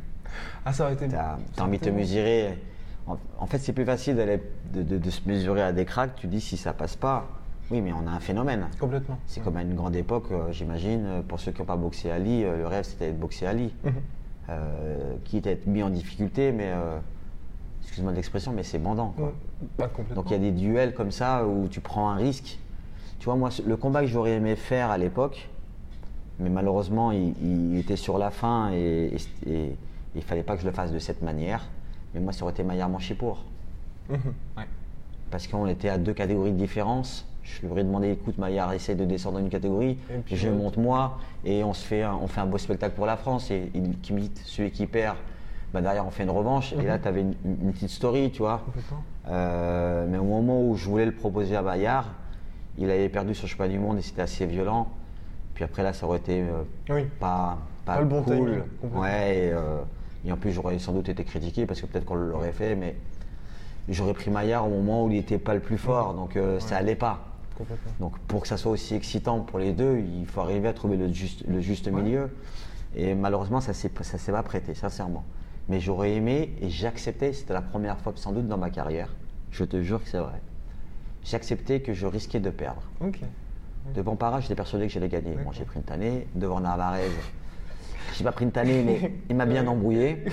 ah, ça aurait été. T'as envie de te mesurer. En, en fait, c'est plus facile d'aller- de, de- de se mesurer à des cracks. Tu dis si ça passe pas. Oui, mais on a un phénomène. Complètement. C'est comme à une grande époque, euh, j'imagine, euh, pour ceux qui n'ont pas boxé Ali, euh, le rêve c'était de boxer Ali. Mhm. Euh, quitte à être mis en difficulté, mais excuse-moi de l'expression, mais c'est bandant. quoi. Ouais. Bah, complètement. Donc il y a des duels comme ça où tu prends un risque. Tu vois, moi, le combat que j'aurais aimé faire à l'époque, mais malheureusement, il, il était sur la fin et, il fallait pas que je le fasse de cette manière. Mais moi, ça aurait été Maillard Manchipour. Mhm. Ouais. Parce qu'on était à deux catégories de différence. Je lui aurais demandé, écoute, Maillard, essaye de descendre dans une catégorie. Puis je l'autre. monte moi et on se fait un, on fait un beau spectacle pour la France. Et il qui imite celui qui perd, bah, derrière, on fait une revanche. Et là, tu avais une, une petite story, tu vois. Euh, mais au moment où je voulais le proposer à Bayard, il avait perdu sur le chemin du monde et c'était assez violent. Puis après là, ça aurait été euh, Oui. pas, pas, Pas le bon cool. timing. Ouais, et, euh, et en plus j'aurais sans doute été critiqué parce que peut-être qu'on l'aurait fait, mais j'aurais pris Maillard au moment où il n'était pas le plus fort, donc euh, ça allait pas. Donc pour que ça soit aussi excitant pour les deux, il faut arriver à trouver le juste, le juste milieu. Et malheureusement, ça ne s'est pas prêté, sincèrement. Mais j'aurais aimé et j'ai accepté, c'était la première fois sans doute dans ma carrière, je te jure que c'est vrai. J'ai accepté que je risquais de perdre. Devant Para, j'étais persuadé que j'allais gagner. Bon, j'ai pris une tannée. Devant Narvarez, j'ai pas pris une tannée, mais il m'a bien embrouillé.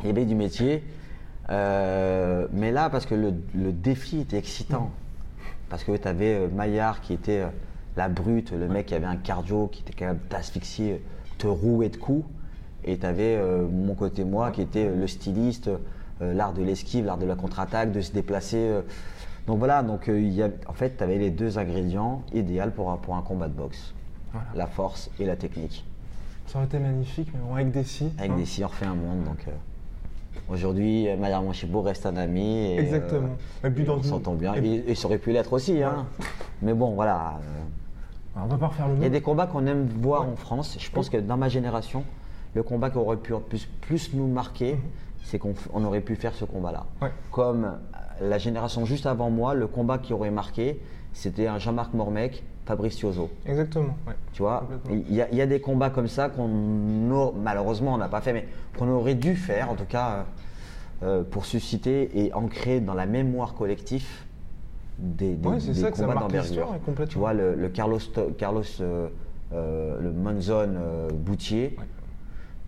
Il y avait du métier. Euh, mais là, parce que le, le défi était excitant. Parce que tu avais Maillard qui était euh, la brute, le mec qui avait un cardio, qui était capable d'asphyxier, te rouer de coups. Et tu avais mon côté, moi, qui était euh, le styliste, euh, l'art de l'esquive, l'art de la contre-attaque, de se déplacer. Donc voilà, donc, euh, il y a- en fait, tu avais les deux ingrédients idéaux pour, un- pour un combat de boxe Voilà. la force et la technique. Ça aurait été magnifique, mais bon, avec des si. Avec hein. des si, on refait un monde. Donc euh, aujourd'hui, euh, Maillard Monchibo reste un ami. Et, Exactement. Et puis dans on s'entend bien. et- ça aurait pu l'être aussi. hein. Mais bon, voilà. on va pas refaire le Il y a des combats qu'on aime voir en France. Je pense que dans ma génération, le combat qui aurait pu plus, plus nous marquer, c'est qu'on aurait pu faire ce combat-là. Mhm. Ouais. Comme la génération juste avant moi, le combat qui aurait marqué, c'était un Jean-Marc Mormec Fabricioso. Exactement. Ouais. Tu vois, il y, a- il y a des combats comme ça qu'on a- malheureusement on n'a pas fait, mais qu'on aurait dû faire en tout cas euh, euh, pour susciter et ancrer dans la mémoire collective des, des, Ouais, c'est des ça que ça combats d'envergure. Tu vois, le, le Carlos, euh, euh, le Monzon Boutier. Ouais.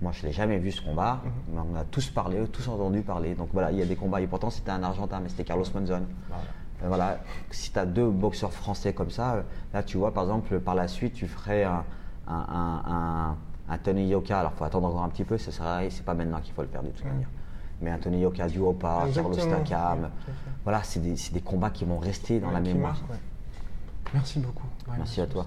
Moi, je l'ai jamais vu ce combat, Mhm. mais on a tous parlé, tous entendu parler. Donc voilà, il y a des combats. Et pourtant, c'était un Argentin, mais c'était Carlos Monzon. Voilà. Euh, voilà, si tu as deux boxeurs français comme ça, là tu vois par exemple par la suite tu ferais un, un, un, un- un Tony Yoka, alors il faut attendre encore un petit peu, ce sera- c'est pas maintenant qu'il faut le faire de toute manière. Mais un Tony Yoka du Opa, Carlos. Takam, voilà, c'est des, c'est des combats qui vont rester dans Ouais, la mémoire. marque, ouais. Merci beaucoup. Ouais, Merci à toi.